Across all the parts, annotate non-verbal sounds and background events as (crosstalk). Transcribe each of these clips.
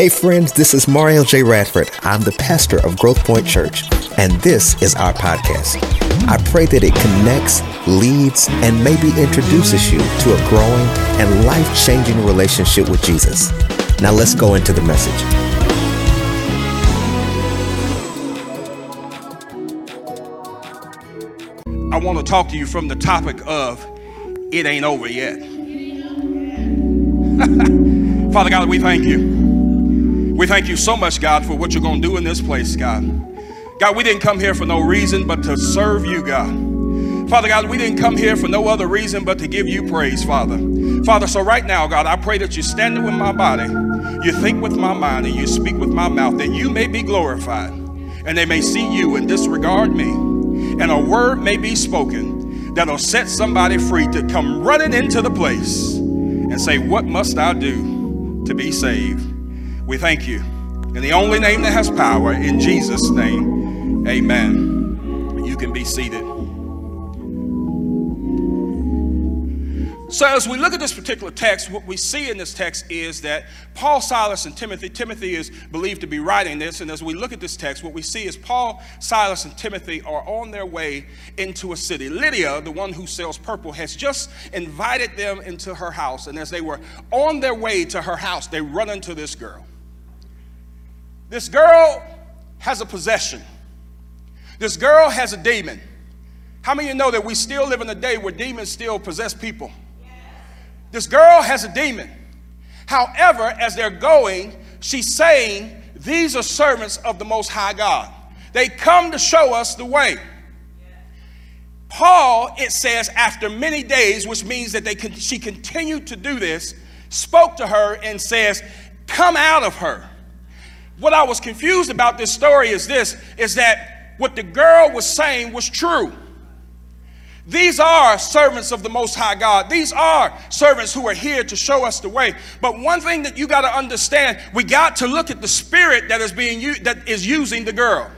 Hey friends, this is Mario J. Radford. I'm the pastor of Growth Point Church, and this is our podcast. I pray that it connects, leads, and maybe introduces you to a growing and life changing relationship with Jesus. Now let's go into the message. I want to talk to you from the topic of it ain't over yet. (laughs) Father God, we thank you. We thank you so much, God, for what you're going to do in this place, God. God, we didn't come here for no reason but to serve you, God. Father God, we didn't come here for no other reason but to give you praise, Father. Father, so right now, God, I pray that you stand with my body, you think with my mind, and you speak with my mouth, that you may be glorified, and they may see you and disregard me, and a word may be spoken that'll set somebody free to come running into the place and say, What must I do to be saved? We thank you. In the only name that has power, in Jesus' name, amen. You can be seated. So, as we look at this particular text, what we see in this text is that Paul, Silas, and Timothy, Timothy is believed to be writing this. And as we look at this text, what we see is Paul, Silas, and Timothy are on their way into a city. Lydia, the one who sells purple, has just invited them into her house. And as they were on their way to her house, they run into this girl. This girl has a possession. This girl has a demon. How many of you know that we still live in a day where demons still possess people? This girl has a demon. However, as they're going, she's saying, These are servants of the Most High God. They come to show us the way. Paul, it says, after many days, which means that they con- she continued to do this, spoke to her and says, Come out of her what I was confused about this story is this is that what the girl was saying was true. These are servants of the Most High God. These are servants who are here to show us the way. But one thing that you got to understand, we got to look at the spirit that is being that is using the girl.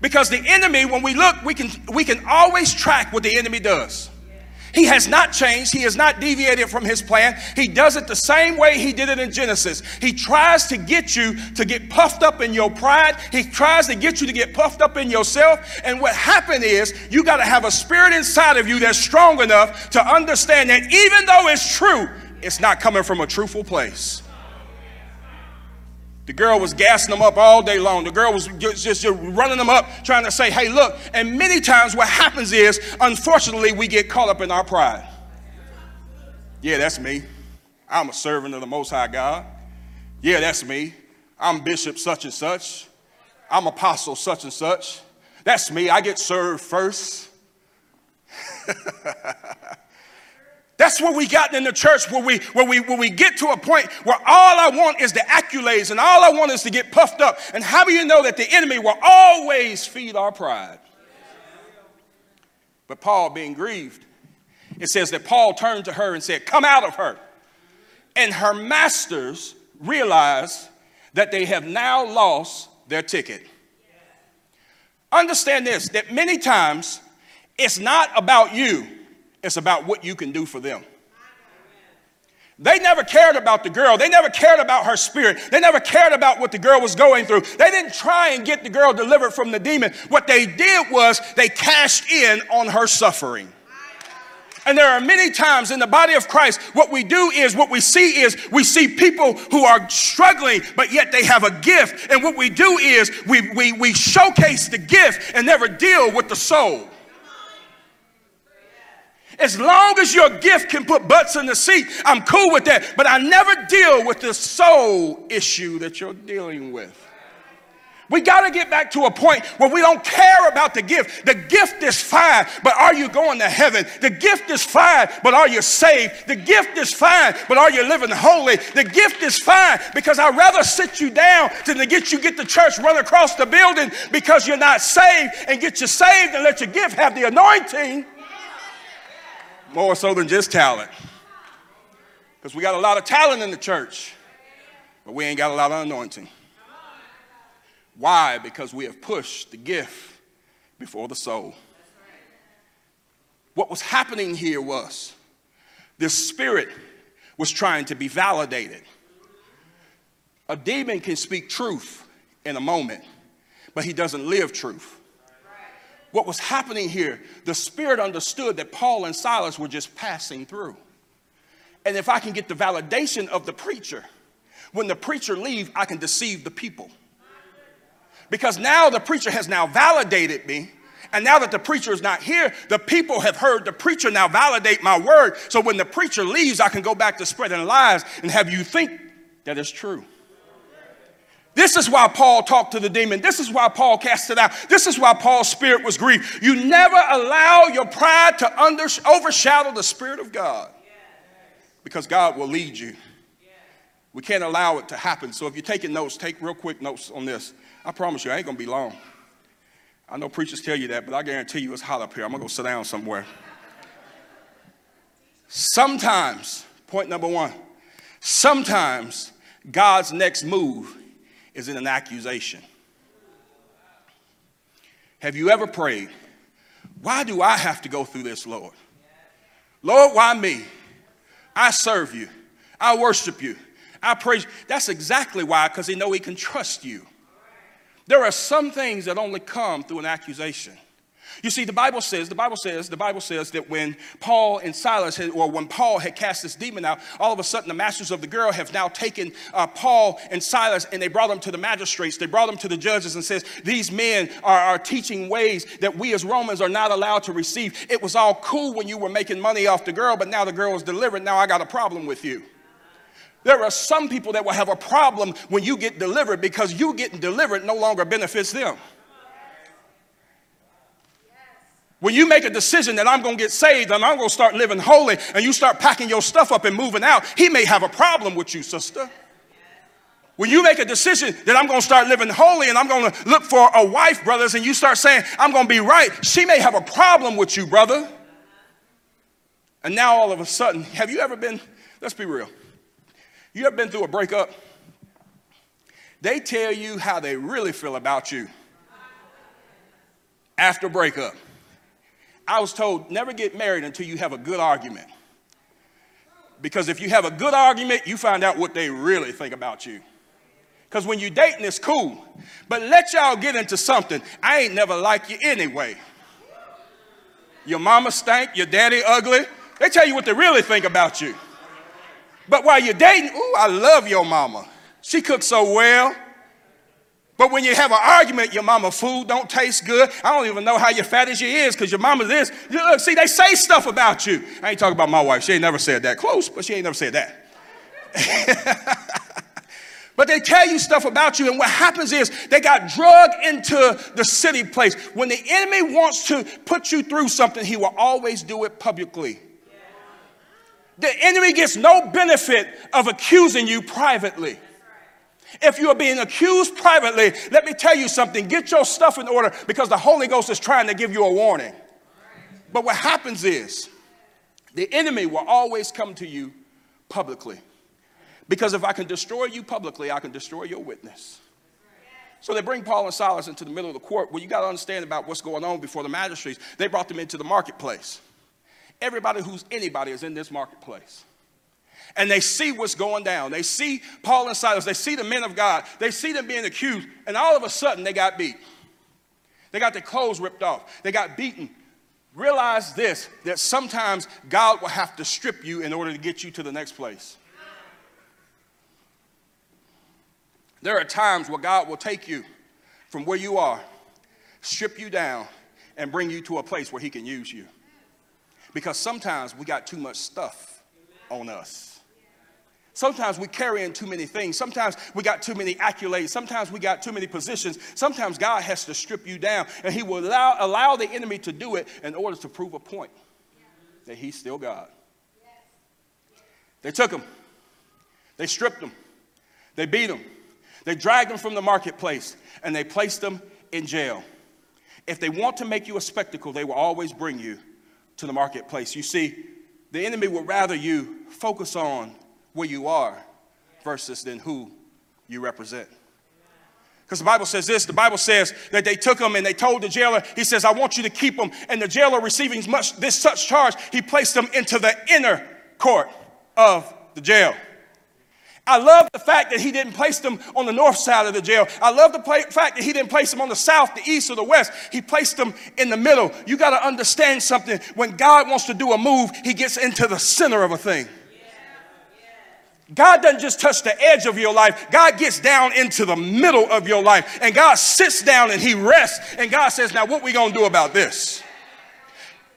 Because the enemy, when we look, we can we can always track what the enemy does. He has not changed. He has not deviated from his plan. He does it the same way he did it in Genesis. He tries to get you to get puffed up in your pride. He tries to get you to get puffed up in yourself. And what happened is you got to have a spirit inside of you that's strong enough to understand that even though it's true, it's not coming from a truthful place. The girl was gassing them up all day long. The girl was just, just, running them up, trying to say, hey, look. And many times what happens is, unfortunately, we get caught up in our pride. Yeah, that's me. I'm a servant of the Most High God. Yeah, that's me. I'm Bishop such and such. I'm Apostle such and such. That's me. I get served first. (laughs) That's where we got in the church where we, where, we, where we get to a point where all I want is the accolades and all I want is to get puffed up. And how do you know that the enemy will always feed our pride? But Paul, being grieved, it says that Paul turned to her and said, Come out of her. And her masters realized that they have now lost their ticket. Understand this that many times it's not about you it's about what you can do for them. They never cared about the girl. They never cared about her spirit. They never cared about what the girl was going through. They didn't try and get the girl delivered from the demon. What they did was they cashed in on her suffering. And there are many times in the body of Christ, what we do is, what we see is, we see people who are struggling, but yet they have a gift. And what we do is, we, we, we showcase the gift and never deal with the soul. As long as your gift can put butts in the seat, I'm cool with that. But I never deal with the soul issue that you're dealing with. We got to get back to a point where we don't care about the gift. The gift is fine, but are you going to heaven? The gift is fine, but are you saved? The gift is fine, but are you living holy? The gift is fine because I'd rather sit you down than to get you get the church run across the building because you're not saved and get you saved and let your gift have the anointing more so than just talent. Because we got a lot of talent in the church, but we ain't got a lot of anointing. Why? Because we have pushed the gift before the soul. What was happening here was this spirit was trying to be validated. A demon can speak truth in a moment, but he doesn't live truth. What was happening here, the Spirit understood that Paul and Silas were just passing through. And if I can get the validation of the preacher, when the preacher leaves, I can deceive the people. Because now the preacher has now validated me. And now that the preacher is not here, the people have heard the preacher now validate my word. So when the preacher leaves, I can go back to spreading lies and have you think that it's true. This is why Paul talked to the demon. This is why Paul cast it out. This is why Paul's spirit was grieved. You never allow your pride to under, overshadow the spirit of God because God will lead you. We can't allow it to happen. So if you're taking notes, take real quick notes on this. I promise you, I ain't going to be long. I know preachers tell you that, but I guarantee you it's hot up here. I'm going to go sit down somewhere. Sometimes, point number one, sometimes God's next move is in an accusation. Have you ever prayed, Why do I have to go through this, Lord? Lord, why me? I serve you, I worship you, I praise you. That's exactly why, because He know He can trust you. There are some things that only come through an accusation. You see, the Bible says, the Bible says, the Bible says that when Paul and Silas, had, or when Paul had cast this demon out, all of a sudden the masters of the girl have now taken uh, Paul and Silas and they brought them to the magistrates, they brought them to the judges and says, these men are, are teaching ways that we as Romans are not allowed to receive. It was all cool when you were making money off the girl, but now the girl is delivered. Now I got a problem with you. There are some people that will have a problem when you get delivered because you getting delivered no longer benefits them. When you make a decision that I'm going to get saved and I'm going to start living holy and you start packing your stuff up and moving out, he may have a problem with you, sister. When you make a decision that I'm going to start living holy and I'm going to look for a wife, brothers, and you start saying, I'm going to be right, she may have a problem with you, brother. And now all of a sudden, have you ever been, let's be real, you ever been through a breakup? They tell you how they really feel about you after breakup. I was told never get married until you have a good argument. Because if you have a good argument, you find out what they really think about you. Because when you're dating, it's cool. But let y'all get into something. I ain't never like you anyway. Your mama stank, your daddy ugly. They tell you what they really think about you. But while you're dating, ooh, I love your mama. She cooks so well. But when you have an argument, your mama food don't taste good. I don't even know how your fat as you is because your mama this. Look, see, they say stuff about you. I ain't talking about my wife. She ain't never said that. Close, but she ain't never said that. (laughs) but they tell you stuff about you, and what happens is they got drug into the city place. When the enemy wants to put you through something, he will always do it publicly. The enemy gets no benefit of accusing you privately. If you are being accused privately, let me tell you something. Get your stuff in order because the Holy Ghost is trying to give you a warning. But what happens is the enemy will always come to you publicly. Because if I can destroy you publicly, I can destroy your witness. So they bring Paul and Silas into the middle of the court. Well, you got to understand about what's going on before the magistrates. They brought them into the marketplace. Everybody who's anybody is in this marketplace and they see what's going down. They see Paul and Silas, they see the men of God, they see them being accused, and all of a sudden they got beat. They got their clothes ripped off, they got beaten. Realize this that sometimes God will have to strip you in order to get you to the next place. There are times where God will take you from where you are, strip you down, and bring you to a place where He can use you. Because sometimes we got too much stuff on us. Sometimes we carry in too many things. Sometimes we got too many accolades. Sometimes we got too many positions. Sometimes God has to strip you down, and He will allow, allow the enemy to do it in order to prove a point that He's still God. They took him, they stripped him, they beat him, they dragged him from the marketplace, and they placed him in jail. If they want to make you a spectacle, they will always bring you to the marketplace. You see, the enemy would rather you focus on where you are versus than who you represent. Because the Bible says this the Bible says that they took him and they told the jailer, he says, I want you to keep him. And the jailer receiving much, this such charge, he placed them into the inner court of the jail. I love the fact that he didn't place them on the north side of the jail. I love the fact that he didn't place them on the south, the east, or the west. He placed them in the middle. You got to understand something. When God wants to do a move, he gets into the center of a thing. God doesn't just touch the edge of your life. God gets down into the middle of your life. And God sits down and he rests. And God says, Now, what we going to do about this?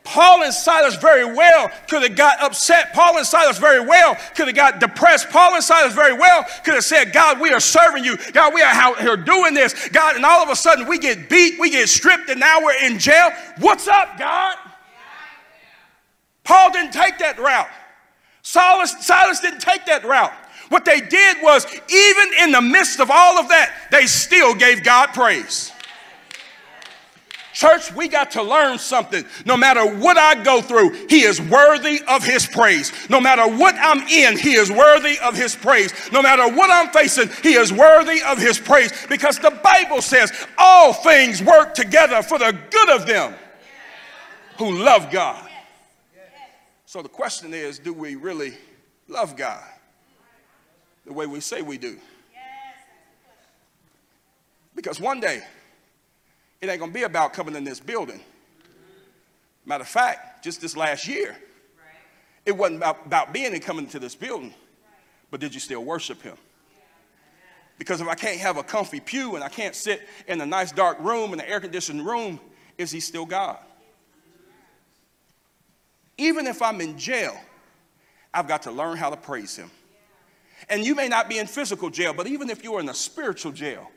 Paul and Silas very well could have got upset. Paul and Silas very well could have got depressed. Paul and Silas very well could have said, God, we are serving you. God, we are out here doing this. God, and all of a sudden we get beat, we get stripped, and now we're in jail. What's up, God? Paul didn't take that route. Silas, Silas didn't take that route. What they did was, even in the midst of all of that, they still gave God praise. Church, we got to learn something. No matter what I go through, He is worthy of His praise. No matter what I'm in, He is worthy of His praise. No matter what I'm facing, He is worthy of His praise because the Bible says all things work together for the good of them who love God. So the question is do we really love God the way we say we do? Because one day, it ain't to be about coming in this building. Matter of fact, just this last year, it wasn't about, about being and coming to this building, but did you still worship Him? Because if I can't have a comfy pew and I can't sit in a nice dark room in an air conditioned room, is He still God? Even if I'm in jail, I've got to learn how to praise Him. And you may not be in physical jail, but even if you're in a spiritual jail,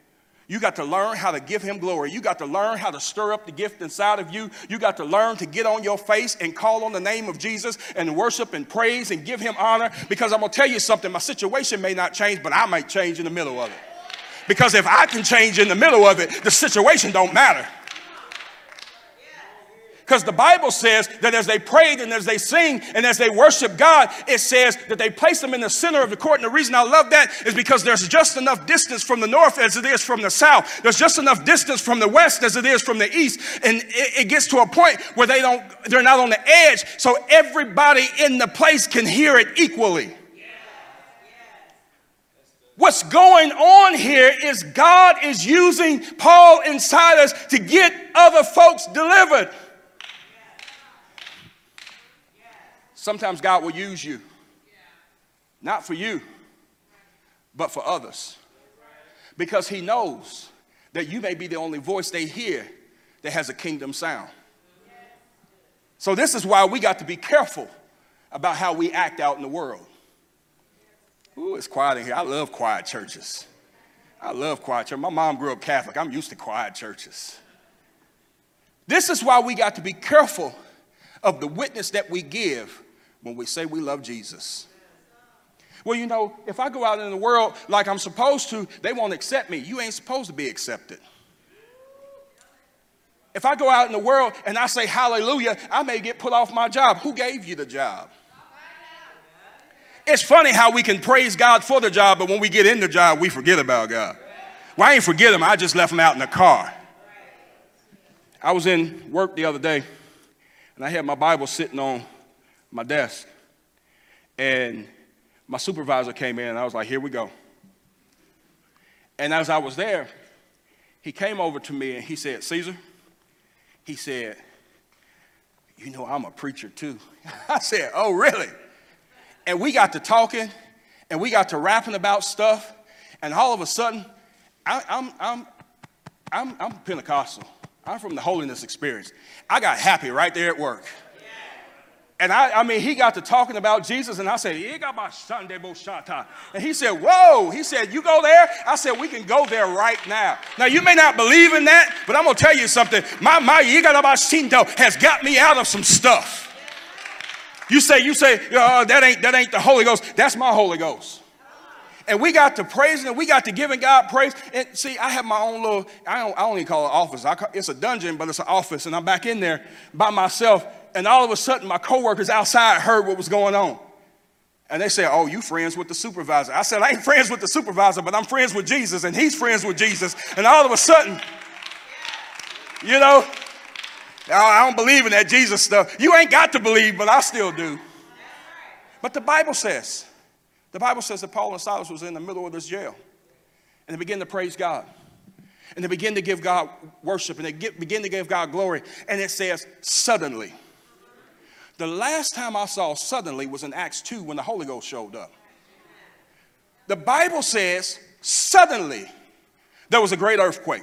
you got to learn how to give him glory. You got to learn how to stir up the gift inside of you. You got to learn to get on your face and call on the name of Jesus and worship and praise and give him honor. Because I'm going to tell you something my situation may not change, but I might change in the middle of it. Because if I can change in the middle of it, the situation don't matter. Because the Bible says that as they prayed and as they sing and as they worship God, it says that they place them in the center of the court. And the reason I love that is because there's just enough distance from the north as it is from the south. There's just enough distance from the west as it is from the east. And it, it gets to a point where they don't, they're not on the edge. So everybody in the place can hear it equally. What's going on here is God is using Paul and Silas to get other folks delivered. Sometimes God will use you, not for you, but for others. Because He knows that you may be the only voice they hear that has a kingdom sound. So, this is why we got to be careful about how we act out in the world. Ooh, it's quiet in here. I love quiet churches. I love quiet church. My mom grew up Catholic. I'm used to quiet churches. This is why we got to be careful of the witness that we give when we say we love Jesus. Well, you know, if I go out in the world like I'm supposed to, they won't accept me. You ain't supposed to be accepted. If I go out in the world and I say hallelujah, I may get put off my job. Who gave you the job? It's funny how we can praise God for the job, but when we get in the job, we forget about God. Well, I ain't forget him. I just left him out in the car. I was in work the other day, and I had my Bible sitting on my desk. And my supervisor came in, and I was like, here we go. And as I was there, he came over to me and he said, Caesar, he said, you know, I'm a preacher too. (laughs) I said, oh, really? And we got to talking and we got to rapping about stuff. And all of a sudden, I, I'm, I'm, I'm, I'm Pentecostal. I'm from the holiness experience. I got happy right there at work. And I, I mean, he got to talking about Jesus, and I said, and he said, Whoa. He said, You go there? I said, We can go there right now. Now, you may not believe in that, but I'm going to tell you something. My, my has got me out of some stuff. You say, you say, oh, that ain't that ain't the Holy Ghost. That's my Holy Ghost. And we got to praising and we got to giving God praise. And see, I have my own little, I don't, I don't even call it office. Call, it's a dungeon, but it's an office. And I'm back in there by myself and all of a sudden my coworkers outside heard what was going on. And they said, Oh, you friends with the supervisor. I said, I ain't friends with the supervisor, but I'm friends with Jesus, and he's friends with Jesus. And all of a sudden, you know, I don't believe in that Jesus stuff. You ain't got to believe, but I still do. But the Bible says, The Bible says that Paul and Silas was in the middle of this jail. And they began to praise God. And they begin to give God worship and they get, begin to give God glory. And it says, suddenly. The last time I saw suddenly was in Acts 2 when the Holy Ghost showed up. The Bible says, suddenly there was a great earthquake.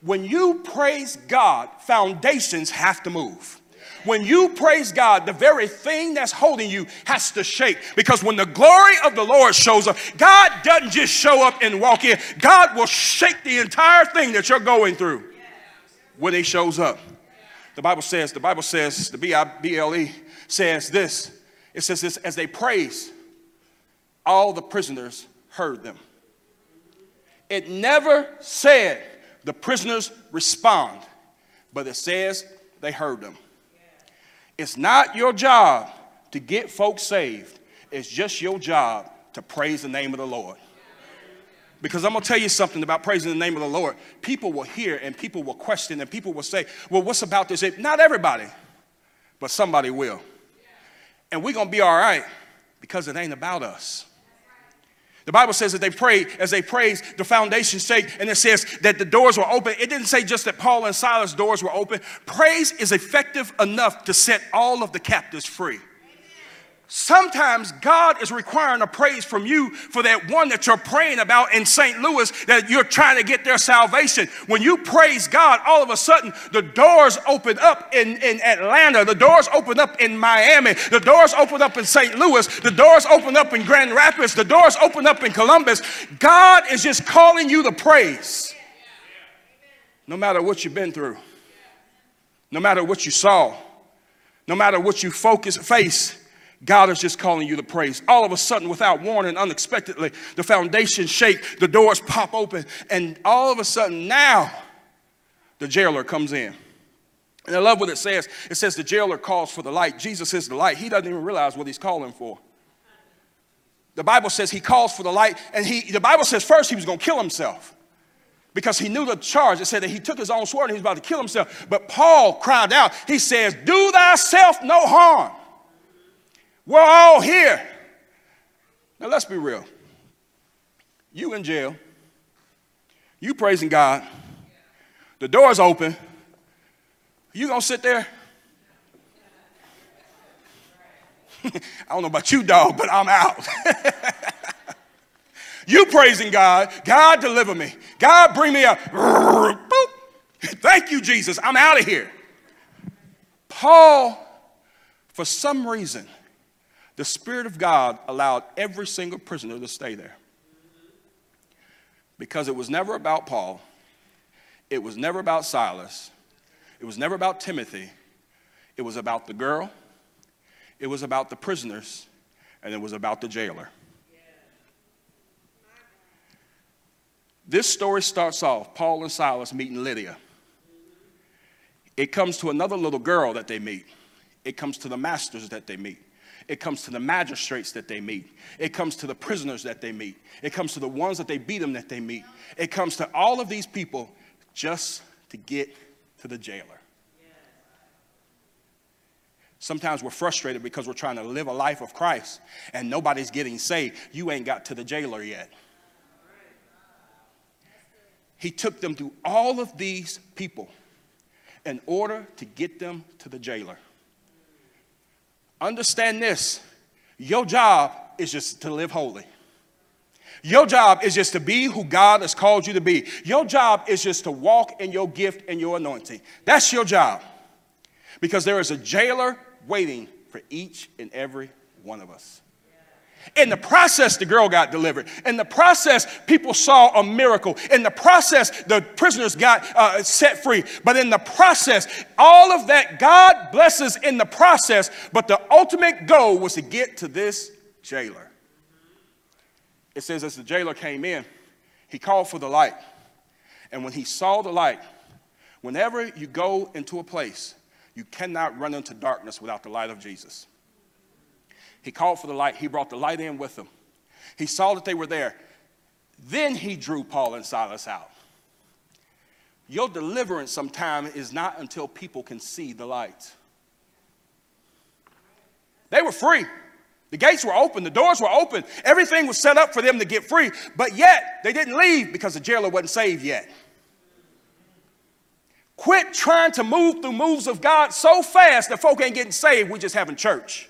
When you praise God, foundations have to move. When you praise God, the very thing that's holding you has to shake. Because when the glory of the Lord shows up, God doesn't just show up and walk in, God will shake the entire thing that you're going through when He shows up. The Bible says, the Bible says, the B I B L E says this. It says this as they praised, all the prisoners heard them. It never said the prisoners respond, but it says they heard them. It's not your job to get folks saved, it's just your job to praise the name of the Lord. Because I'm going to tell you something about praising the name of the Lord. People will hear and people will question and people will say, well, what's about this? Not everybody, but somebody will. And we're going to be all right because it ain't about us. The Bible says that they prayed, as they praised, the foundation shake, and it says that the doors were open. It didn't say just that Paul and Silas' doors were open. Praise is effective enough to set all of the captives free. Sometimes God is requiring a praise from you for that one that you're praying about in St. Louis that you're trying to get their salvation. When you praise God, all of a sudden the doors open up in, in Atlanta, the doors open up in Miami, the doors open up in St. Louis, the doors open up in Grand Rapids, the doors open up in Columbus. God is just calling you to praise. No matter what you've been through, no matter what you saw, no matter what you focus, face God is just calling you to praise. All of a sudden, without warning, unexpectedly, the foundation shake, the doors pop open, and all of a sudden now the jailer comes in. And I love what it says. It says the jailer calls for the light. Jesus is the light. He doesn't even realize what he's calling for. The Bible says he calls for the light, and he the Bible says first he was going to kill himself because he knew the charge. It said that he took his own sword and he was about to kill himself. But Paul cried out, he says, Do thyself no harm. We're all here. Now, let's be real. You in jail, you praising God, the door's open. You gonna sit there? (laughs) I don't know about you, dog, but I'm out. (laughs) you praising God, God deliver me. God bring me out. (laughs) Thank you, Jesus. I'm out of here. Paul, for some reason, the Spirit of God allowed every single prisoner to stay there. Because it was never about Paul, it was never about Silas, it was never about Timothy, it was about the girl, it was about the prisoners, and it was about the jailer. This story starts off Paul and Silas meeting Lydia. It comes to another little girl that they meet. It comes to the masters that they meet. It comes to the magistrates that they meet. It comes to the prisoners that they meet. It comes to the ones that they beat them that they meet. It comes to all of these people just to get to the jailer. Sometimes we're frustrated because we're trying to live a life of Christ and nobody's getting saved. You ain't got to the jailer yet. He took them through all of these people in order to get them to the jailer. Understand this your job is just to live holy. Your job is just to be who God has called you to be. Your job is just to walk in your gift and your anointing. That's your job. Because there is a jailer waiting for each and every one of us. In the process, the girl got delivered. In the process, people saw a miracle. In the process, the prisoners got uh, set free. But in the process, all of that, God blesses in the process. But the ultimate goal was to get to this jailer. It says, as the jailer came in, he called for the light. And when he saw the light, whenever you go into a place, you cannot run into darkness without the light of Jesus. He called for the light. He brought the light in with him. He saw that they were there. Then he drew Paul and Silas out. Your deliverance sometime is not until people can see the light. They were free. The gates were open, the doors were open, everything was set up for them to get free, but yet they didn't leave because the jailer wasn't saved yet. Quit trying to move through moves of God so fast that folk ain't getting saved, we just having church.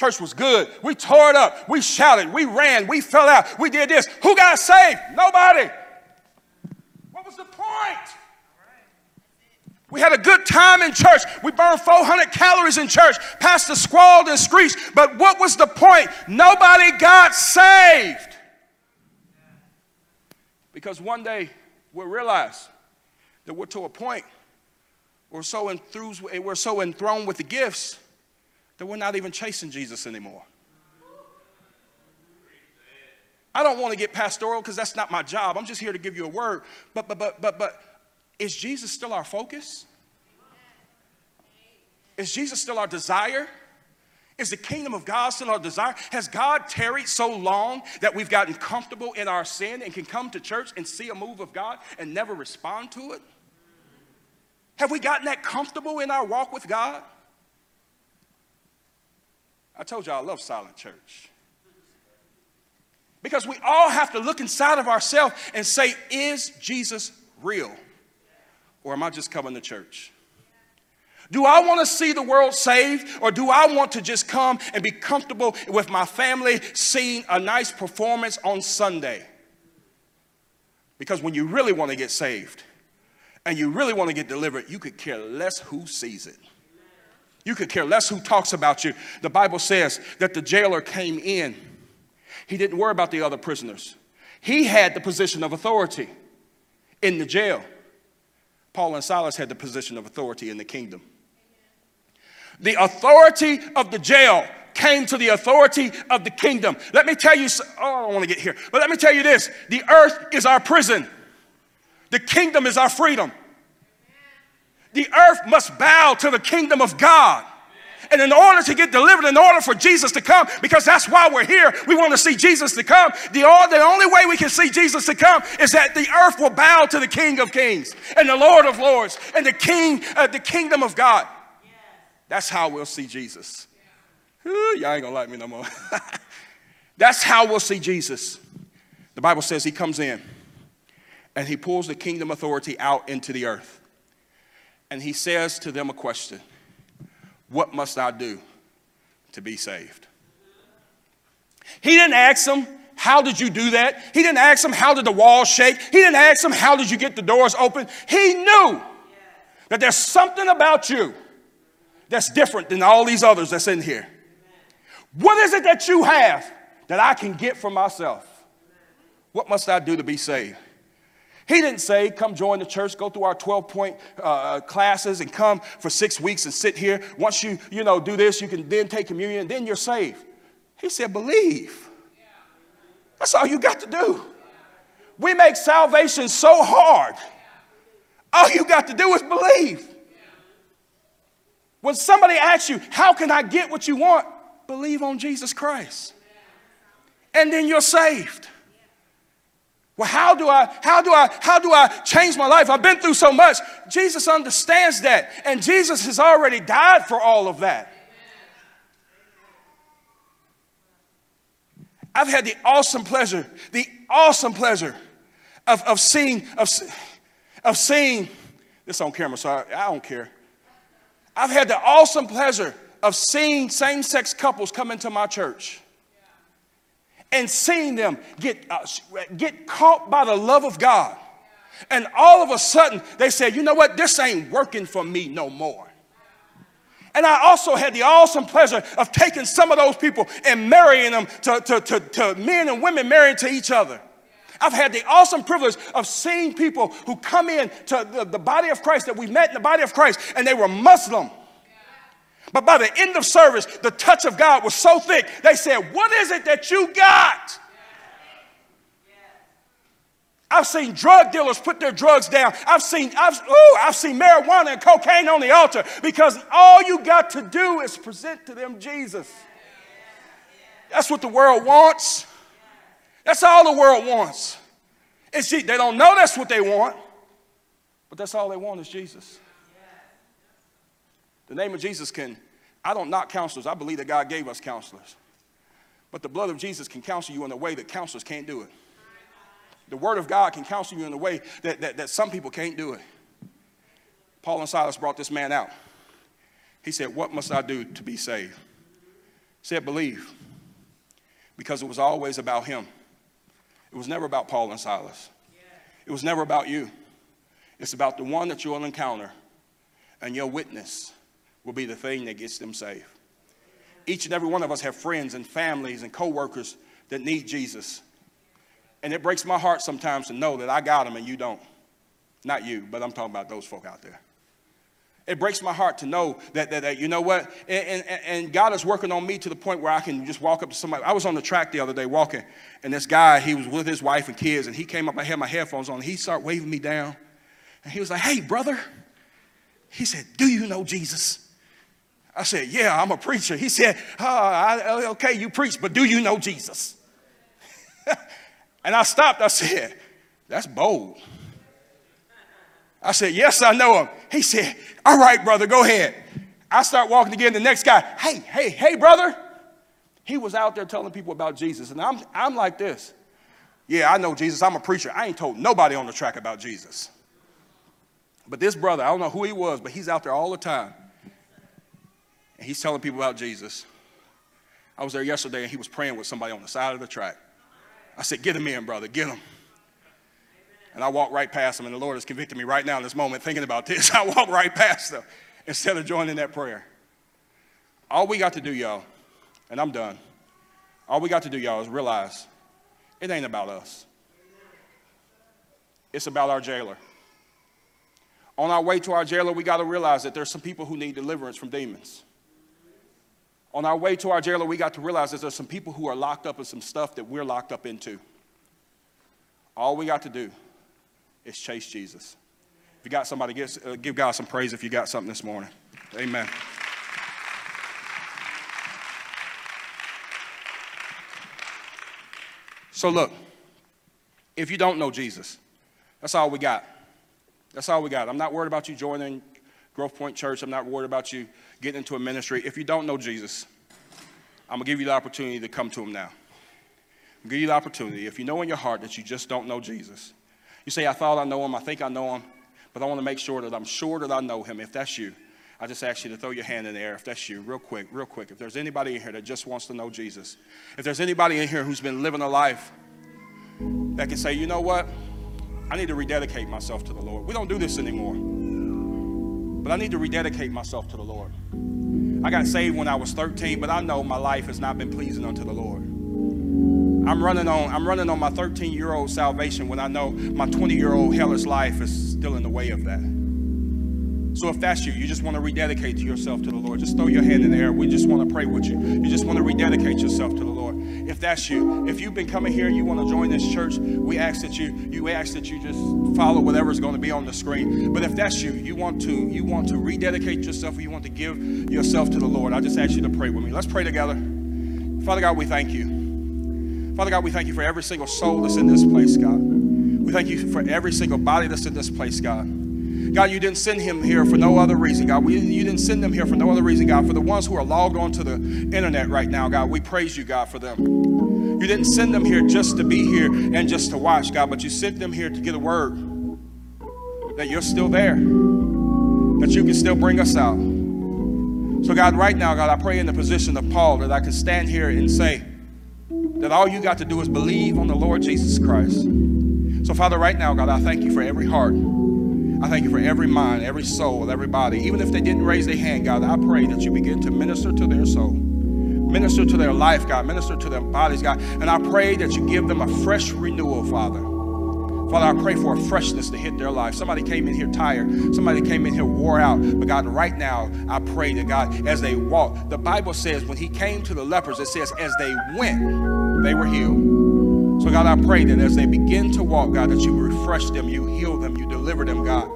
Church was good. We tore it up. We shouted. We ran. We fell out. We did this. Who got saved? Nobody. What was the point? We had a good time in church. We burned 400 calories in church. Pastor squalled and screeched. But what was the point? Nobody got saved. Because one day we'll realize that we're to a point, we're so enthused, we're so enthroned with the gifts that we're not even chasing Jesus anymore. I don't want to get pastoral because that's not my job. I'm just here to give you a word. But but but but but is Jesus still our focus? Is Jesus still our desire? Is the kingdom of God still our desire? Has God tarried so long that we've gotten comfortable in our sin and can come to church and see a move of God and never respond to it? Have we gotten that comfortable in our walk with God? I told you I love silent church. Because we all have to look inside of ourselves and say, is Jesus real? Or am I just coming to church? Do I want to see the world saved, or do I want to just come and be comfortable with my family seeing a nice performance on Sunday? Because when you really want to get saved and you really want to get delivered, you could care less who sees it. You could care less who talks about you. The Bible says that the jailer came in, he didn't worry about the other prisoners, he had the position of authority in the jail. Paul and Silas had the position of authority in the kingdom. The authority of the jail came to the authority of the kingdom. Let me tell you, oh, I don't want to get here, but let me tell you this the earth is our prison, the kingdom is our freedom. The earth must bow to the kingdom of God. And in order to get delivered, in order for Jesus to come, because that's why we're here, we want to see Jesus to come. The, the only way we can see Jesus to come is that the earth will bow to the King of Kings and the Lord of Lords and the King, uh, the kingdom of God. That's how we'll see Jesus. Ooh, y'all ain't gonna like me no more. (laughs) That's how we'll see Jesus. The Bible says he comes in and he pulls the kingdom authority out into the earth. And he says to them a question What must I do to be saved? He didn't ask them, How did you do that? He didn't ask them, How did the walls shake? He didn't ask them, How did you get the doors open? He knew that there's something about you that's different than all these others that's in here? What is it that you have that I can get for myself? What must I do to be saved? He didn't say, come join the church, go through our 12 point uh, classes and come for six weeks and sit here. Once you, you know, do this, you can then take communion, then you're saved. He said, believe. That's all you got to do. We make salvation so hard. All you got to do is believe. When somebody asks you, How can I get what you want? Believe on Jesus Christ. And then you're saved. Well, how do I, how do I, how do I change my life? I've been through so much. Jesus understands that. And Jesus has already died for all of that. I've had the awesome pleasure, the awesome pleasure of, of seeing, of, of seeing this on camera, so I, I don't care. I've had the awesome pleasure of seeing same sex couples come into my church and seeing them get, uh, get caught by the love of God. And all of a sudden, they said, you know what? This ain't working for me no more. And I also had the awesome pleasure of taking some of those people and marrying them to, to, to, to men and women married to each other. I've had the awesome privilege of seeing people who come in to the, the body of Christ that we met in the body of Christ and they were Muslim. But by the end of service, the touch of God was so thick, they said, What is it that you got? I've seen drug dealers put their drugs down. I've seen, I've, ooh, I've seen marijuana and cocaine on the altar because all you got to do is present to them Jesus. That's what the world wants. That's all the world wants. And see, they don't know that's what they want, but that's all they want is Jesus. The name of Jesus can I don't knock counselors. I believe that God gave us counselors. But the blood of Jesus can counsel you in a way that counselors can't do it. The word of God can counsel you in a way that, that, that some people can't do it. Paul and Silas brought this man out. He said, What must I do to be saved? He said, Believe. Because it was always about him. It was never about Paul and Silas. It was never about you. It's about the one that you'll encounter, and your witness will be the thing that gets them saved. Each and every one of us have friends and families and coworkers that need Jesus. And it breaks my heart sometimes to know that I got them and you don't. Not you, but I'm talking about those folk out there. It breaks my heart to know that, that, that you know what, and, and, and, God is working on me to the point where I can just walk up to somebody. I was on the track the other day walking, and this guy, he was with his wife and kids, and he came up, I had my headphones on, and he started waving me down. And he was like, hey, brother. He said, do you know Jesus? I said, yeah, I'm a preacher. He said, oh, I, okay, you preach, but do you know Jesus? (laughs) and I stopped, I said, that's bold. I said, Yes, I know him. He said, All right, brother, go ahead. I start walking again. The next guy, Hey, hey, hey, brother. He was out there telling people about Jesus. And I'm, I'm like this. Yeah, I know Jesus. I'm a preacher. I ain't told nobody on the track about Jesus. But this brother, I don't know who he was, but he's out there all the time. And he's telling people about Jesus. I was there yesterday and he was praying with somebody on the side of the track. I said, Get him in, brother, get him. And I walked right past him, and the Lord has convicted me right now in this moment thinking about this. (laughs) I walk right past them instead of joining that prayer. All we got to do, y'all, and I'm done. All we got to do, y'all, is realize it ain't about us. It's about our jailer. On our way to our jailer, we got to realize that there's some people who need deliverance from demons. On our way to our jailer, we got to realize that there's some people who are locked up in some stuff that we're locked up into. All we got to do is chase Jesus. If you got somebody, give, uh, give God some praise if you got something this morning. Amen. So, look, if you don't know Jesus, that's all we got. That's all we got. I'm not worried about you joining Growth Point Church. I'm not worried about you getting into a ministry. If you don't know Jesus, I'm going to give you the opportunity to come to him now. I'll give you the opportunity. If you know in your heart that you just don't know Jesus, you say, I thought I know him, I think I know him, but I want to make sure that I'm sure that I know him. If that's you, I just ask you to throw your hand in the air if that's you, real quick, real quick. If there's anybody in here that just wants to know Jesus, if there's anybody in here who's been living a life that can say, you know what, I need to rededicate myself to the Lord. We don't do this anymore, but I need to rededicate myself to the Lord. I got saved when I was 13, but I know my life has not been pleasing unto the Lord. I'm running on I'm running on my 13 year old salvation when I know my 20 year old hellish life is still in the way of that. So if that's you, you just want to rededicate yourself to the Lord. Just throw your hand in the air. We just want to pray with you. You just want to rededicate yourself to the Lord. If that's you, if you've been coming here and you want to join this church, we ask that you you ask that you just follow whatever's going to be on the screen. But if that's you, you want to you want to rededicate yourself or you want to give yourself to the Lord, I just ask you to pray with me. Let's pray together. Father God, we thank you. Father God, we thank you for every single soul that's in this place, God. We thank you for every single body that's in this place, God. God, you didn't send him here for no other reason, God. We, you didn't send them here for no other reason, God. For the ones who are logged onto the internet right now, God, we praise you, God, for them. You didn't send them here just to be here and just to watch, God, but you sent them here to get a word that you're still there, that you can still bring us out. So, God, right now, God, I pray in the position of Paul that I can stand here and say, that all you got to do is believe on the Lord Jesus Christ. So, Father, right now, God, I thank you for every heart. I thank you for every mind, every soul, everybody. Even if they didn't raise their hand, God, I pray that you begin to minister to their soul, minister to their life, God, minister to their bodies, God. And I pray that you give them a fresh renewal, Father. Father, I pray for a freshness to hit their life. Somebody came in here tired. Somebody came in here wore out. But God, right now, I pray that God, as they walk, the Bible says when he came to the lepers, it says, as they went, they were healed. So, God, I pray that as they begin to walk, God, that you refresh them, you heal them, you deliver them, God.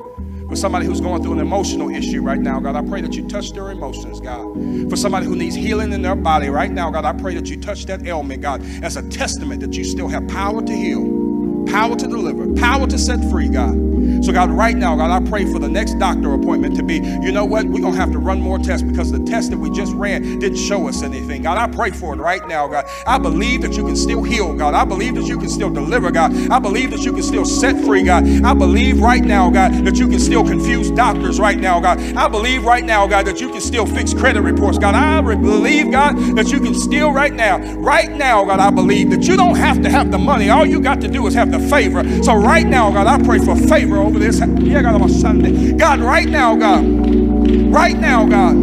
For somebody who's going through an emotional issue right now, God, I pray that you touch their emotions, God. For somebody who needs healing in their body right now, God, I pray that you touch that ailment, God, as a testament that you still have power to heal power to deliver, power to set free, God. So, God, right now, God, I pray for the next doctor appointment to be, you know what? We're going to have to run more tests because the test that we just ran didn't show us anything. God, I pray for it right now, God. I believe that you can still heal, God. I believe that you can still deliver, God. I believe that you can still set free, God. I believe right now, God, that you can still confuse doctors right now, God. I believe right now, God, that you can still fix credit reports, God. I believe, God, that you can still right now, right now, God, I believe that you don't have to have the money. All you got to do is have the favor. So right now, God, I pray for favor over this. Yeah, God, on Sunday. God, right now, God. Right now, God.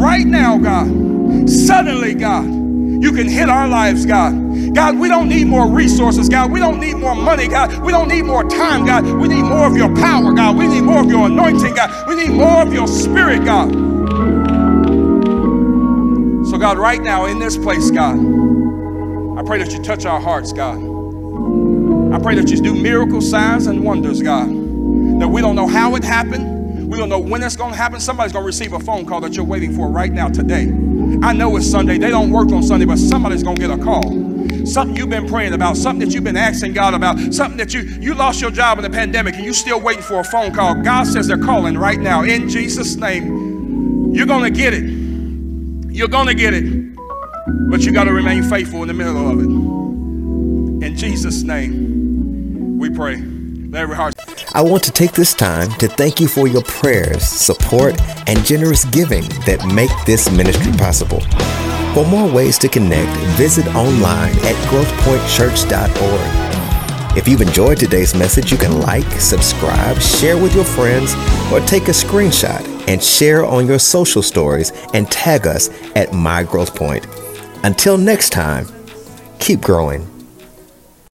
Right now, God. Suddenly, God, you can hit our lives, God. God, we don't need more resources, God. We don't need more money, God. We don't need more time, God. We need more of your power, God. We need more of your anointing, God. We need more of your spirit, God. So, God, right now in this place, God, I pray that you touch our hearts, God. I pray that you do miracle signs and wonders, God. That we don't know how it happened. We don't know when it's going to happen. Somebody's going to receive a phone call that you're waiting for right now today. I know it's Sunday. They don't work on Sunday, but somebody's going to get a call. Something you've been praying about, something that you've been asking God about, something that you you lost your job in the pandemic and you're still waiting for a phone call. God says they're calling right now in Jesus' name. You're going to get it. You're going to get it. But you got to remain faithful in the middle of it. In Jesus' name, we pray. Let every heart. I want to take this time to thank you for your prayers, support, and generous giving that make this ministry possible. For more ways to connect, visit online at growthpointchurch.org. If you've enjoyed today's message, you can like, subscribe, share with your friends, or take a screenshot and share on your social stories and tag us at My Growth Point. Until next time, keep growing.